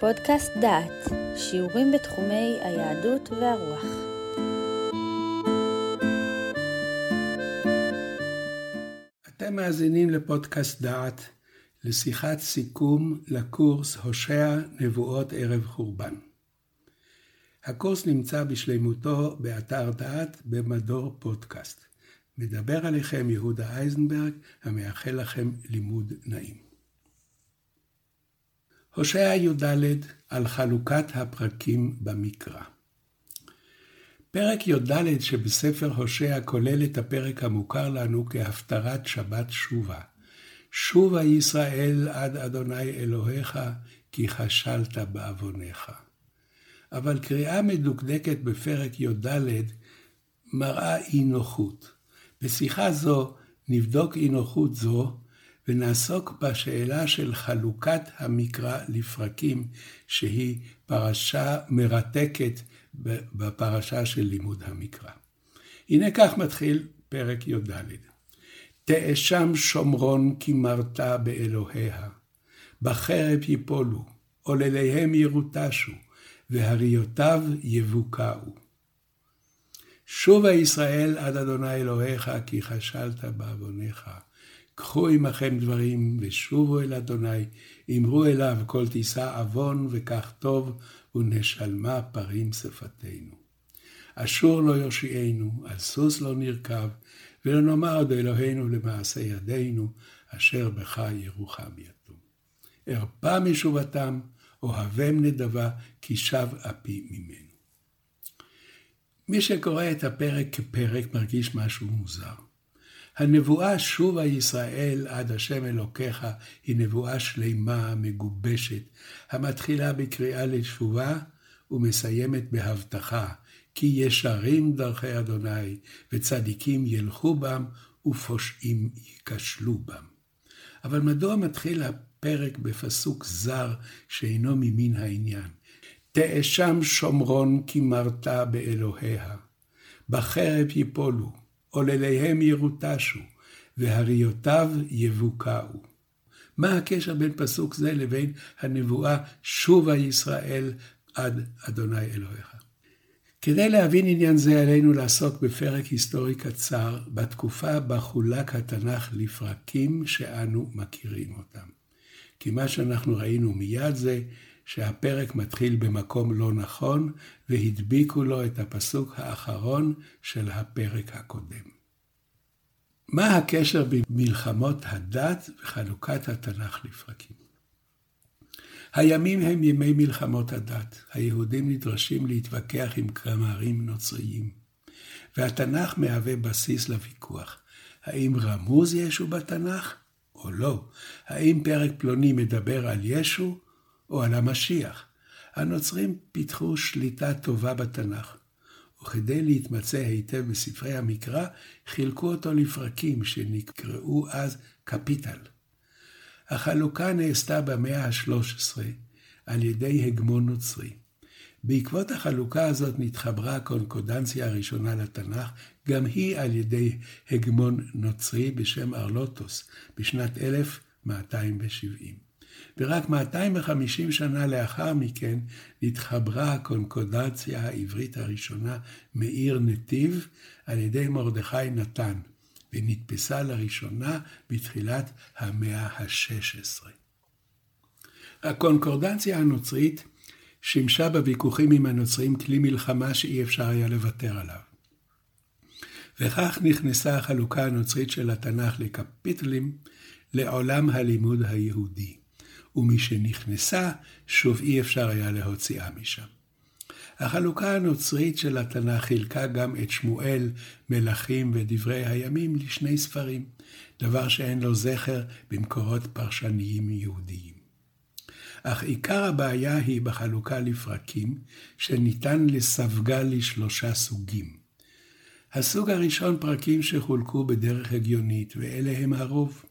פודקאסט דעת, שיעורים בתחומי היהדות והרוח. אתם מאזינים לפודקאסט דעת, לשיחת סיכום לקורס הושע נבואות ערב חורבן. הקורס נמצא בשלמותו באתר דעת במדור פודקאסט. מדבר עליכם יהודה אייזנברג, המאחל לכם לימוד נעים. הושע י"ד על חלוקת הפרקים במקרא. פרק י"ד שבספר הושע כולל את הפרק המוכר לנו כהפטרת שבת שובה. שובה ישראל עד אדוני אלוהיך, כי כשלת בעווניך. אבל קריאה מדוקדקת בפרק י"ד מראה אי נוחות. בשיחה זו נבדוק אי נוחות זו ונעסוק בשאלה של חלוקת המקרא לפרקים, שהיא פרשה מרתקת בפרשה של לימוד המקרא. הנה כך מתחיל פרק י"ד: תאשם שומרון כי מרתה באלוהיה, בחרב יפולו, עולליהם ירוטשו, והריותיו יבוקעו. שובה ישראל עד אדוני אלוהיך, כי כשלת בעווניך. קחו עמכם דברים, ושובו אל אדוני, אמרו אליו כל תישא עוון וכך טוב, ונשלמה פרים שפתנו. אשור לא יושיענו, על סוס לא נרכב, ולא נאמר עד אלוהינו למעשה ידינו, אשר בך ירוחם יתום. ארפה משובתם, אוהבם נדבה, כי שב אפי ממנו. מי שקורא את הפרק כפרק מרגיש משהו מוזר. הנבואה שובה ישראל עד השם אלוקיך היא נבואה שלמה, מגובשת, המתחילה בקריאה לתשובה ומסיימת בהבטחה, כי ישרים דרכי אדוני, וצדיקים ילכו בם, ופושעים ייכשלו בם. אבל מדוע מתחיל הפרק בפסוק זר שאינו ממין העניין? תאשם שומרון כי מרתה באלוהיה, בחרב יפולו, עולליהם ירוטשו, והריותיו יבוקעו. מה הקשר בין פסוק זה לבין הנבואה שובה ישראל עד אדוני אלוהיך? כדי להבין עניין זה עלינו לעסוק בפרק היסטורי קצר בתקופה בה חולק התנ"ך לפרקים שאנו מכירים אותם. כי מה שאנחנו ראינו מיד זה שהפרק מתחיל במקום לא נכון, והדביקו לו את הפסוק האחרון של הפרק הקודם. מה הקשר בין מלחמות הדת וחלוקת התנ"ך לפרקים? הימים הם ימי מלחמות הדת. היהודים נדרשים להתווכח עם כמרים נוצריים, והתנ"ך מהווה בסיס לוויכוח. האם רמוז ישו בתנ"ך או לא? האם פרק פלוני מדבר על ישו או על המשיח. הנוצרים פיתחו שליטה טובה בתנ"ך, וכדי להתמצא היטב בספרי המקרא, חילקו אותו לפרקים שנקראו אז קפיטל. החלוקה נעשתה במאה ה-13 על ידי הגמון נוצרי. בעקבות החלוקה הזאת נתחברה הקונקודנציה הראשונה לתנ"ך, גם היא על ידי הגמון נוצרי בשם ארלוטוס, בשנת 1270. ורק 250 שנה לאחר מכן נתחברה הקונקודציה העברית הראשונה מעיר נתיב על ידי מרדכי נתן, ונתפסה לראשונה בתחילת המאה ה-16. הקונקורדנציה הנוצרית שימשה בוויכוחים עם הנוצרים כלי מלחמה שאי אפשר היה לוותר עליו. וכך נכנסה החלוקה הנוצרית של התנ"ך לקפיטלים לעולם הלימוד היהודי. ומשנכנסה, שוב אי אפשר היה להוציאה משם. החלוקה הנוצרית של התנ"ך חילקה גם את שמואל, מלכים ודברי הימים לשני ספרים, דבר שאין לו זכר במקורות פרשניים יהודיים. אך עיקר הבעיה היא בחלוקה לפרקים, שניתן לסווגה לשלושה סוגים. הסוג הראשון פרקים שחולקו בדרך הגיונית, ואלה הם הרוב.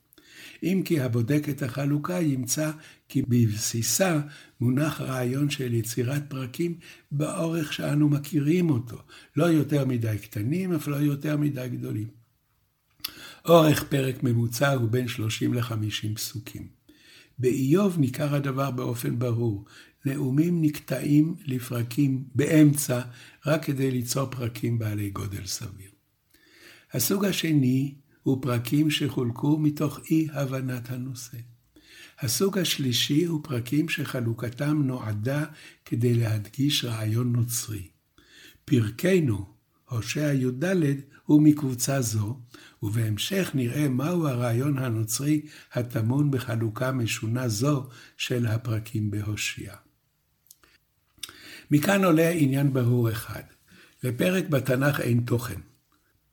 אם כי הבודק את החלוקה ימצא כי בבסיסה מונח רעיון של יצירת פרקים באורך שאנו מכירים אותו, לא יותר מדי קטנים, אף לא יותר מדי גדולים. אורך פרק ממוצע הוא בין 30 ל-50 פסוקים. באיוב ניכר הדבר באופן ברור. נאומים נקטעים לפרקים באמצע, רק כדי ליצור פרקים בעלי גודל סביר. הסוג השני הוא פרקים שחולקו מתוך אי הבנת הנושא. הסוג השלישי הוא פרקים שחלוקתם נועדה כדי להדגיש רעיון נוצרי. פרקנו, הושע י"ד, הוא מקבוצה זו, ובהמשך נראה מהו הרעיון הנוצרי הטמון בחלוקה משונה זו של הפרקים בהושע. מכאן עולה עניין ברור אחד. לפרק בתנ"ך אין תוכן.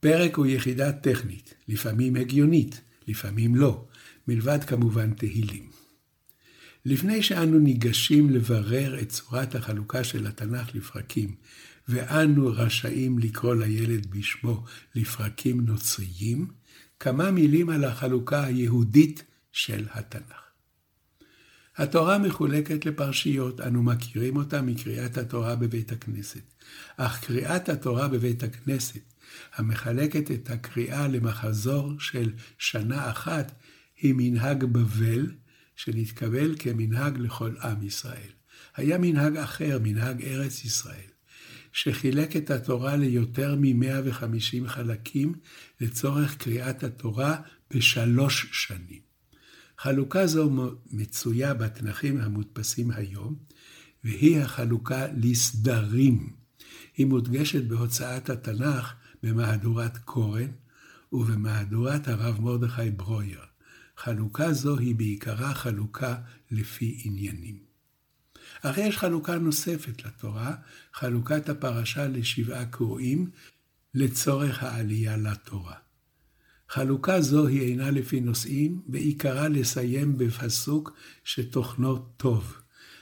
פרק הוא יחידה טכנית, לפעמים הגיונית, לפעמים לא, מלבד כמובן תהילים. לפני שאנו ניגשים לברר את צורת החלוקה של התנ"ך לפרקים, ואנו רשאים לקרוא לילד בשמו לפרקים נוצריים, כמה מילים על החלוקה היהודית של התנ"ך. התורה מחולקת לפרשיות, אנו מכירים אותה מקריאת התורה בבית הכנסת. אך קריאת התורה בבית הכנסת, המחלקת את הקריאה למחזור של שנה אחת, היא מנהג בבל, שנתקבל כמנהג לכל עם ישראל. היה מנהג אחר, מנהג ארץ ישראל, שחילק את התורה ליותר מ-150 חלקים לצורך קריאת התורה בשלוש שנים. חלוקה זו מצויה בתנכים המודפסים היום, והיא החלוקה לסדרים. היא מודגשת בהוצאת התנ"ך במהדורת קורן ובמהדורת הרב מרדכי ברויר. חלוקה זו היא בעיקרה חלוקה לפי עניינים. אך יש חלוקה נוספת לתורה, חלוקת הפרשה לשבעה קוראים, לצורך העלייה לתורה. חלוקה זו היא אינה לפי נושאים, ועיקרה לסיים בפסוק שתוכנו טוב.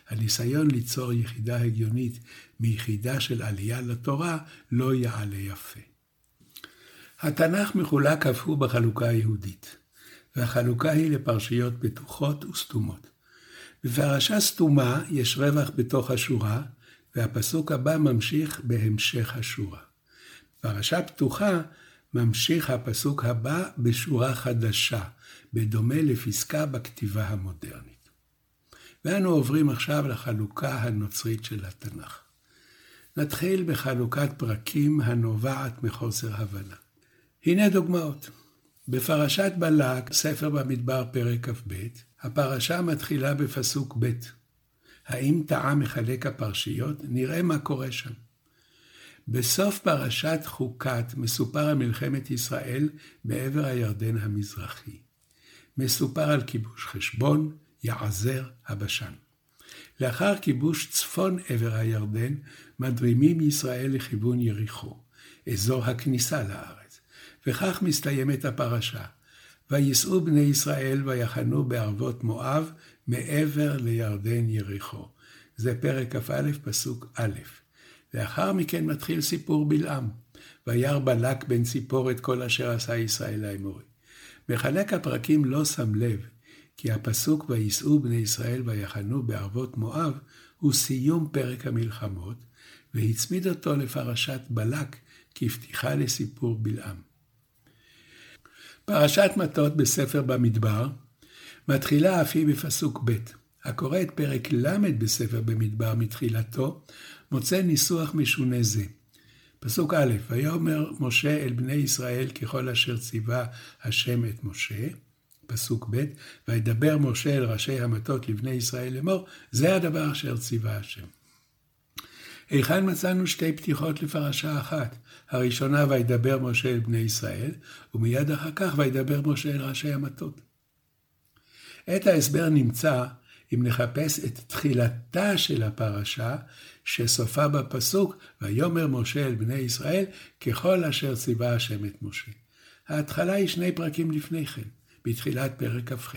הניסיון ליצור יחידה הגיונית מיחידה של עלייה לתורה לא יעלה יפה. התנ"ך מחולק אף הוא בחלוקה היהודית. והחלוקה היא לפרשיות בטוחות וסתומות. בפרשה סתומה יש רווח בתוך השורה, והפסוק הבא ממשיך בהמשך השורה. בפרשה פתוחה ממשיך הפסוק הבא בשורה חדשה, בדומה לפסקה בכתיבה המודרנית. ואנו עוברים עכשיו לחלוקה הנוצרית של התנ"ך. נתחיל בחלוקת פרקים הנובעת מחוסר הבנה. הנה דוגמאות. בפרשת בלק, ספר במדבר, פרק כ"ב, הפרשה מתחילה בפסוק ב'. האם טעה מחלק הפרשיות? נראה מה קורה שם. בסוף פרשת חוקת מסופר על מלחמת ישראל בעבר הירדן המזרחי. מסופר על כיבוש חשבון, יעזר, הבשן. לאחר כיבוש צפון עבר הירדן, מדרימים ישראל לכיוון יריחו, אזור הכניסה לארץ. וכך מסתיימת הפרשה. וייסעו בני ישראל ויחנו בערבות מואב מעבר לירדן יריחו. זה פרק כ"א, פסוק א'. לאחר מכן מתחיל סיפור בלעם. וירא בלק בן ציפור את כל אשר עשה ישראל לאמורי. מחלק הפרקים לא שם לב, כי הפסוק וייסעו בני ישראל ויחנו בערבות מואב הוא סיום פרק המלחמות, והצמיד אותו לפרשת בלק כפתיחה לסיפור בלעם. פרשת מטות בספר במדבר מתחילה אף היא בפסוק ב'. הקורא את פרק ל' בספר במדבר מתחילתו, מוצא ניסוח משונה זה. פסוק א', ויאמר משה אל בני ישראל ככל אשר ציווה השם את משה. פסוק ב', וידבר משה אל ראשי המטות לבני ישראל לאמור, זה הדבר אשר ציווה השם. היכן מצאנו שתי פתיחות לפרשה אחת? הראשונה, וידבר משה אל בני ישראל, ומיד אחר כך, וידבר משה אל ראשי המטות. את ההסבר נמצא אם נחפש את תחילתה של הפרשה, שסופה בפסוק, ויאמר משה אל בני ישראל, ככל אשר ציווה השם את משה. ההתחלה היא שני פרקים לפני כן, בתחילת פרק כ"ח.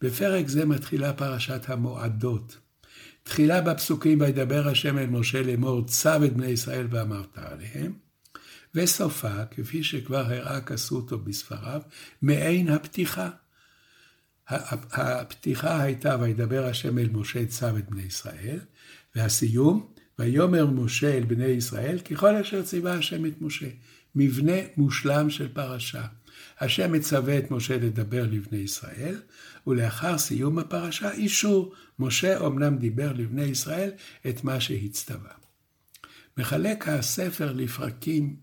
בפרק זה מתחילה פרשת המועדות. תחילה בפסוקים וידבר השם אל משה לאמור צו את בני ישראל ואמרת עליהם, וסופה, כפי שכבר הראה כסותו בספריו, מעין הפתיחה. הפתיחה הייתה וידבר השם אל משה צו את בני ישראל, והסיום, ויאמר משה אל בני ישראל ככל אשר ציווה השם את משה. מבנה מושלם של פרשה. השם מצווה את משה לדבר לבני ישראל, ולאחר סיום הפרשה אישור, משה אומנם דיבר לבני ישראל את מה שהצטווה. מחלק הספר לפרקים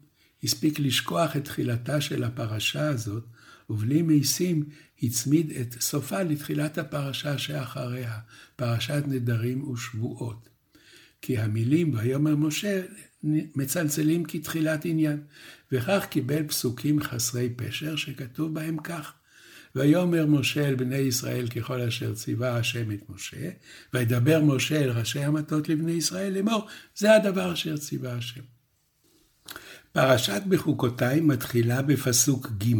הספיק לשכוח את תחילתה של הפרשה הזאת, ובלי משים הצמיד את סופה לתחילת הפרשה שאחריה, פרשת נדרים ושבועות. כי המילים ויאמר משה מצלצלים כתחילת עניין, וכך קיבל פסוקים חסרי פשר שכתוב בהם כך: ויאמר משה אל בני ישראל ככל אשר ציווה השם את משה, וידבר משה אל ראשי המטות לבני ישראל לאמור, זה הדבר אשר ציווה השם. פרשת בחוקותיי מתחילה בפסוק ג'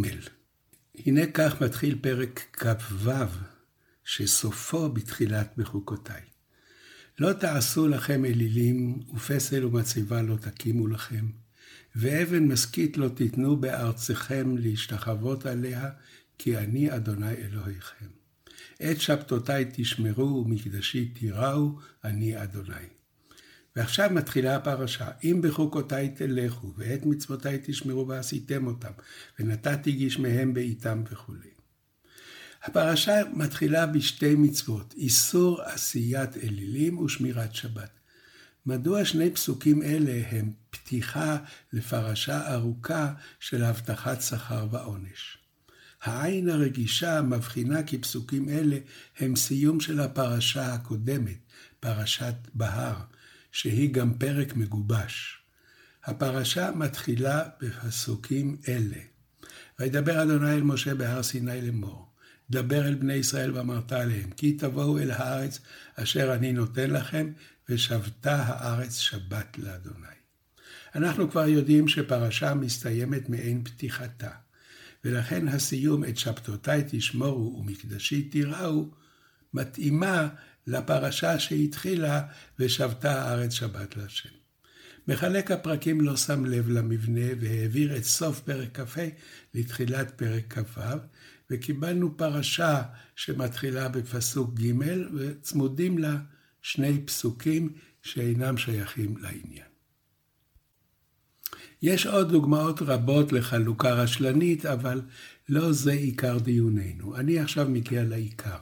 הנה כך מתחיל פרק כ"ו, שסופו בתחילת בחוקותיי. לא תעשו לכם אלילים, ופסל ומצבה לא תקימו לכם, ואבן משכית לא תיתנו בארצכם להשתחוות עליה, כי אני אדוני אלוהיכם. את שבתותיי תשמרו ומקדשי תיראו, אני אדוני. ועכשיו מתחילה הפרשה, אם בחוקותיי תלכו, ואת מצוותיי תשמרו ועשיתם אותם, ונתתי גשמיהם בעיתם וכולי. הפרשה מתחילה בשתי מצוות, איסור עשיית אלילים ושמירת שבת. מדוע שני פסוקים אלה הם פתיחה לפרשה ארוכה של הבטחת שכר ועונש? העין הרגישה מבחינה כי פסוקים אלה הם סיום של הפרשה הקודמת, פרשת בהר, שהיא גם פרק מגובש. הפרשה מתחילה בפסוקים אלה. וידבר אדוני אל משה בהר סיני לאמור, דבר אל בני ישראל ואמרת עליהם, כי תבואו אל הארץ אשר אני נותן לכם, ושבתה הארץ שבת לאדוני. אנחנו כבר יודעים שפרשה מסתיימת מעין פתיחתה, ולכן הסיום את שבתותיי תשמורו ומקדשי תיראו, מתאימה לפרשה שהתחילה ושבתה הארץ שבת להשם. מחלק הפרקים לא שם לב למבנה והעביר את סוף פרק כ"ה לתחילת פרק כ"ו, וקיבלנו פרשה שמתחילה בפסוק ג' וצמודים לה שני פסוקים שאינם שייכים לעניין. יש עוד דוגמאות רבות לחלוקה רשלנית, אבל לא זה עיקר דיוננו. אני עכשיו מגיע לעיקר.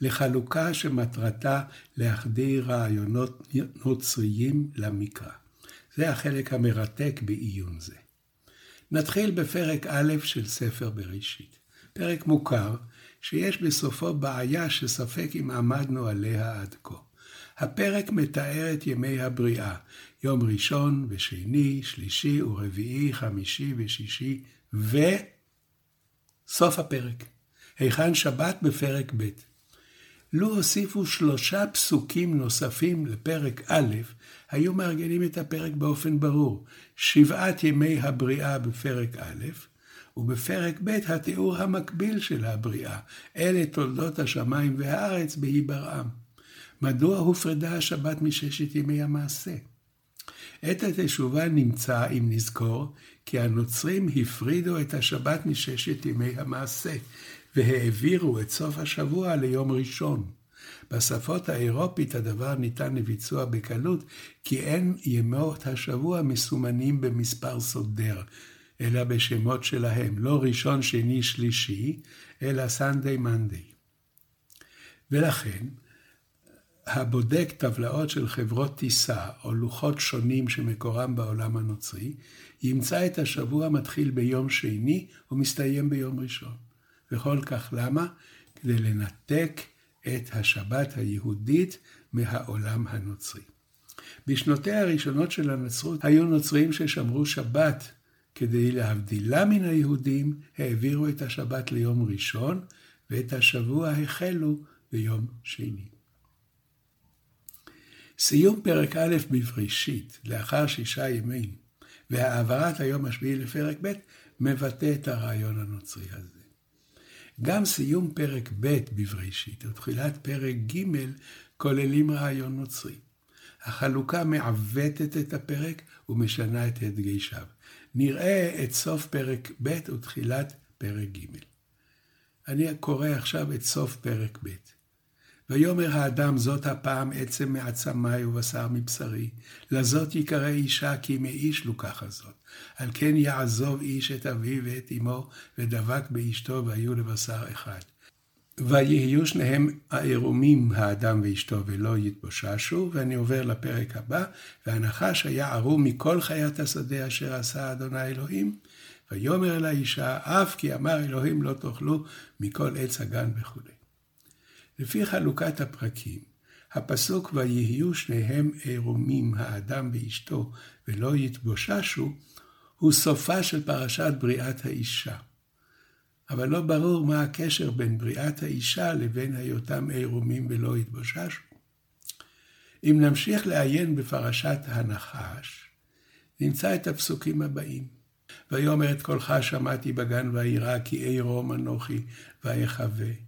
לחלוקה שמטרתה להחדיר רעיונות נוצריים למקרא. זה החלק המרתק בעיון זה. נתחיל בפרק א' של ספר בראשית. פרק מוכר, שיש בסופו בעיה שספק אם עמדנו עליה עד כה. הפרק מתאר את ימי הבריאה, יום ראשון ושני, שלישי ורביעי, חמישי ושישי, וסוף הפרק. היכן שבת בפרק ב'. לו הוסיפו שלושה פסוקים נוספים לפרק א', היו מארגנים את הפרק באופן ברור. שבעת ימי הבריאה בפרק א', ובפרק ב' התיאור המקביל של הבריאה. אלה תולדות השמיים והארץ בהיברעם. מדוע הופרדה השבת מששת ימי המעשה? עת התשובה נמצא, אם נזכור, כי הנוצרים הפרידו את השבת מששת ימי המעשה, והעבירו את סוף השבוע ליום ראשון. בשפות האירופית הדבר ניתן לביצוע בקלות, כי אין ימות השבוע מסומנים במספר סודר, אלא בשמות שלהם, לא ראשון, שני, שלישי, אלא סנדיי מנדיי. ולכן, הבודק טבלאות של חברות טיסה או לוחות שונים שמקורם בעולם הנוצרי, ימצא את השבוע מתחיל ביום שני ומסתיים ביום ראשון. וכל כך למה? כדי לנתק את השבת היהודית מהעולם הנוצרי. בשנותיה הראשונות של הנצרות היו נוצרים ששמרו שבת. כדי להבדילה מן היהודים, העבירו את השבת ליום ראשון, ואת השבוע החלו ביום שני. סיום פרק א' בבראשית, לאחר שישה ימים, והעברת היום השביעי לפרק ב', מבטא את הרעיון הנוצרי הזה. גם סיום פרק ב' בבראשית ותחילת פרק ג' כוללים רעיון נוצרי. החלוקה מעוותת את הפרק ומשנה את הדגשיו. נראה את סוף פרק ב' ותחילת פרק ג'. אני קורא עכשיו את סוף פרק ב'. ויאמר האדם זאת הפעם עצם מעצמי ובשר מבשרי, לזאת יקרא אישה כי מאיש לוקחה זאת. על כן יעזוב איש את אביו ואת אמו, ודבק באשתו והיו לבשר אחד. ויהיו שניהם העירומים, האדם ואשתו, ולא יתבוששו, ואני עובר לפרק הבא, והנחש היה ערום מכל חיית השדה אשר עשה אדוני אלוהים, ויאמר אל האישה, אף כי אמר אלוהים לא תאכלו מכל עץ הגן וכו'. לפי חלוקת הפרקים, הפסוק ויהיו שניהם עירומים, האדם ואשתו, ולא יתבוששו, הוא סופה של פרשת בריאת האישה. אבל לא ברור מה הקשר בין בריאת האישה לבין היותם עירומים ולא יתבוששו. אם נמשיך לעיין בפרשת הנחש, נמצא את הפסוקים הבאים. ויאמר את קולך שמעתי בגן וירא כי עירום אנוכי ויחווה.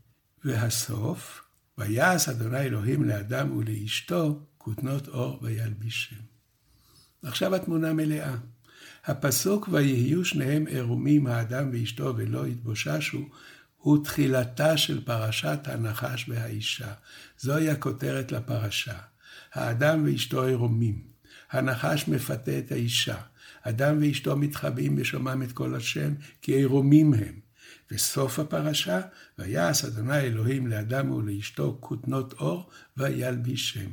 והסוף, ויעש אדוני אלוהים לאדם ולאשתו כותנות אור וילבישם. עכשיו התמונה מלאה. הפסוק ויהיו שניהם עירומים האדם ואשתו ולא יתבוששו, הוא תחילתה של פרשת הנחש והאישה. זוהי הכותרת לפרשה. האדם ואשתו עירומים. הנחש מפתה את האישה. אדם ואשתו מתחבאים בשומם את כל השם, כי עירומים הם. וסוף הפרשה, ויעש אדוני אלוהים לאדם ולאשתו כותנות אור, וילבישם.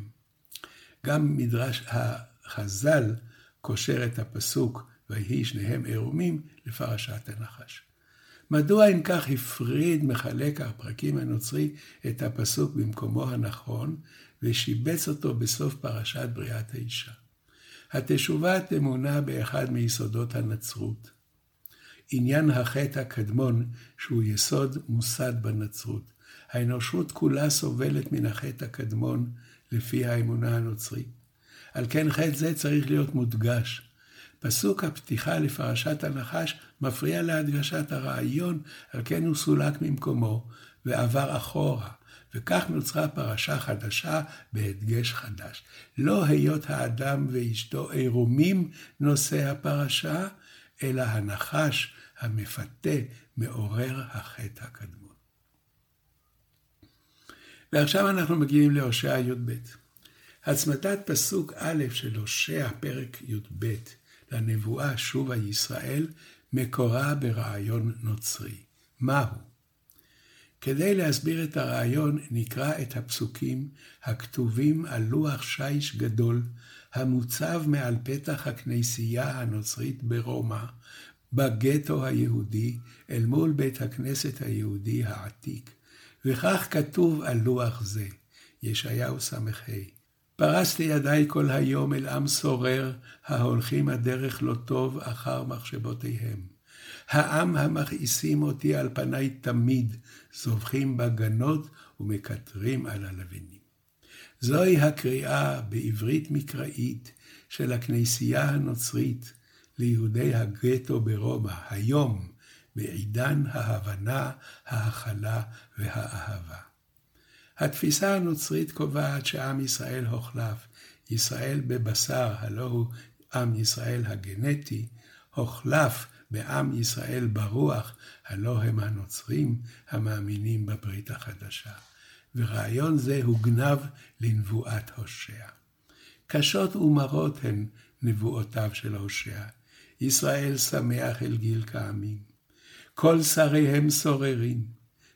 גם מדרש החז"ל קושר את הפסוק ויהי שניהם עירומים לפרשת הנחש. מדוע אם כך הפריד מחלק הפרקים הנוצרי את הפסוק במקומו הנכון, ושיבץ אותו בסוף פרשת בריאת האישה? התשובה טמונה באחד מיסודות הנצרות. עניין החטא הקדמון, שהוא יסוד מוסד בנצרות. האנושות כולה סובלת מן החטא הקדמון, לפי האמונה הנוצרית. על כן חטא זה צריך להיות מודגש. פסוק הפתיחה לפרשת הנחש מפריע להדגשת הרעיון, על כן הוא סולק ממקומו ועבר אחורה, וכך נוצרה פרשה חדשה בהדגש חדש. לא היות האדם ואשתו עירומים נושא הפרשה, אלא הנחש המפתה מעורר החטא הקדמון. ועכשיו אנחנו מגיעים להושע י"ב. הצמדת פסוק א' של הושע, פרק י"ב, לנבואה שובה ישראל, מקורה ברעיון נוצרי. מהו? כדי להסביר את הרעיון, נקרא את הפסוקים הכתובים על לוח שיש גדול, המוצב מעל פתח הכנסייה הנוצרית ברומא, בגטו היהודי, אל מול בית הכנסת היהודי העתיק. וכך כתוב על לוח זה, ישעיהו ס"ה: פרסתי ידיי כל היום אל עם סורר, ההולכים הדרך לא טוב אחר מחשבותיהם. העם המכעיסים אותי על פניי תמיד, זובחים בגנות ומקטרים על הלבנים. זוהי הקריאה בעברית מקראית של הכנסייה הנוצרית ליהודי הגטו ברומא, היום, בעידן ההבנה, ההכלה והאהבה. התפיסה הנוצרית קובעת שעם ישראל הוחלף. ישראל בבשר, הלא הוא עם ישראל הגנטי, הוחלף בעם ישראל ברוח, הלא הם הנוצרים המאמינים בברית החדשה. ורעיון זה הוגנב לנבואת הושע. קשות ומרות הן נבואותיו של הושע. ישראל שמח אל גיל כעמים. כל שריהם סוררים,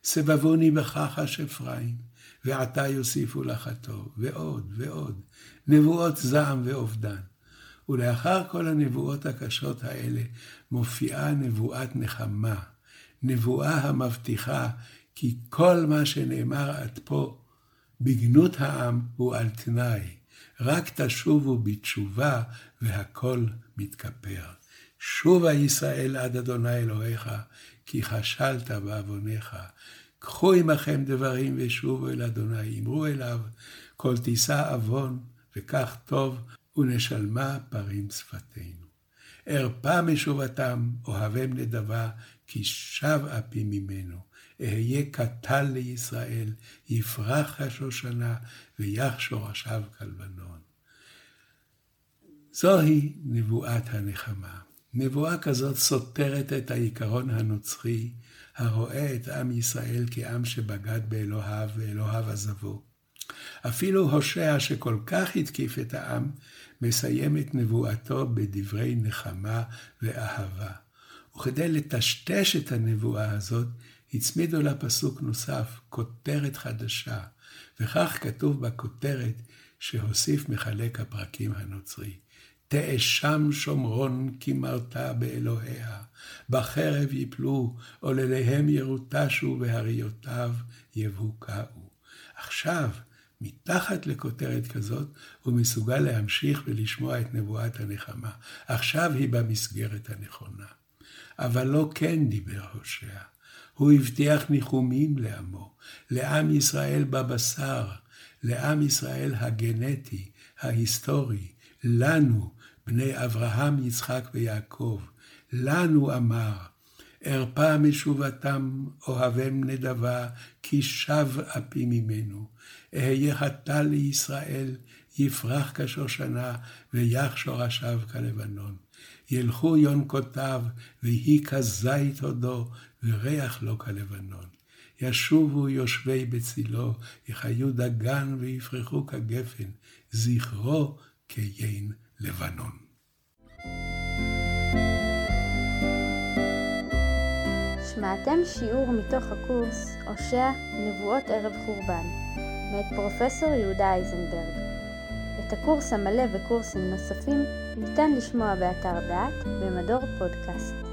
סבבוני בכחש אפרים. ועתה יוסיפו הטוב, ועוד ועוד, נבואות זעם ואובדן. ולאחר כל הנבואות הקשות האלה, מופיעה נבואת נחמה, נבואה המבטיחה כי כל מה שנאמר עד פה בגנות העם הוא על תנאי, רק תשובו בתשובה והכל מתכפר. שובה ישראל עד אדוני אלוהיך, כי כשלת בעווניך. קחו עמכם דברים ושובו אל אדוני, אמרו אליו, כל תישא עוון, וכך טוב, ונשלמה פרים שפתנו. ארפה משובתם, אוהבם נדבה, כי שב אפי ממנו. אהיה קטל לישראל, יפרח השושנה, ויח שורשיו כלבנון. זוהי נבואת הנחמה. נבואה כזאת סותרת את העיקרון הנוצרי, הרואה את עם ישראל כעם שבגד באלוהיו ואלוהיו עזבו. אפילו הושע שכל כך התקיף את העם, מסיים את נבואתו בדברי נחמה ואהבה. וכדי לטשטש את הנבואה הזאת, הצמידו לה פסוק נוסף, כותרת חדשה, וכך כתוב בכותרת שהוסיף מחלק הפרקים הנוצרי. תאשם שומרון כי מרתה באלוהיה, בחרב יפלו, עולליהם ירוטשו, והריותיו יבוקעו. עכשיו, מתחת לכותרת כזאת, הוא מסוגל להמשיך ולשמוע את נבואת הנחמה. עכשיו היא במסגרת הנכונה. אבל לא כן דיבר הושע. הוא הבטיח ניחומים לעמו, לעם ישראל בבשר, לעם ישראל הגנטי, ההיסטורי, לנו, בני אברהם, יצחק ויעקב. לנו אמר, ארפה משובתם, אוהבם נדבה, כי שב אפי ממנו. אהיה חטא לישראל, יפרח כשושנה, ויח שורשיו כלבנון. ילכו יונקותיו, ויהי כזית הודו, וריח לו כלבנון. ישובו יושבי בצילו, יחיו דגן ויפרחו כגפן, זכרו כיין לבנון. שמעתם שיעור מתוך הקורס הושע נבואות ערב חורבן, מאת פרופסור יהודה אייזנברג. את הקורס המלא וקורסים נוספים ניתן לשמוע באתר דעת במדור פודקאסט.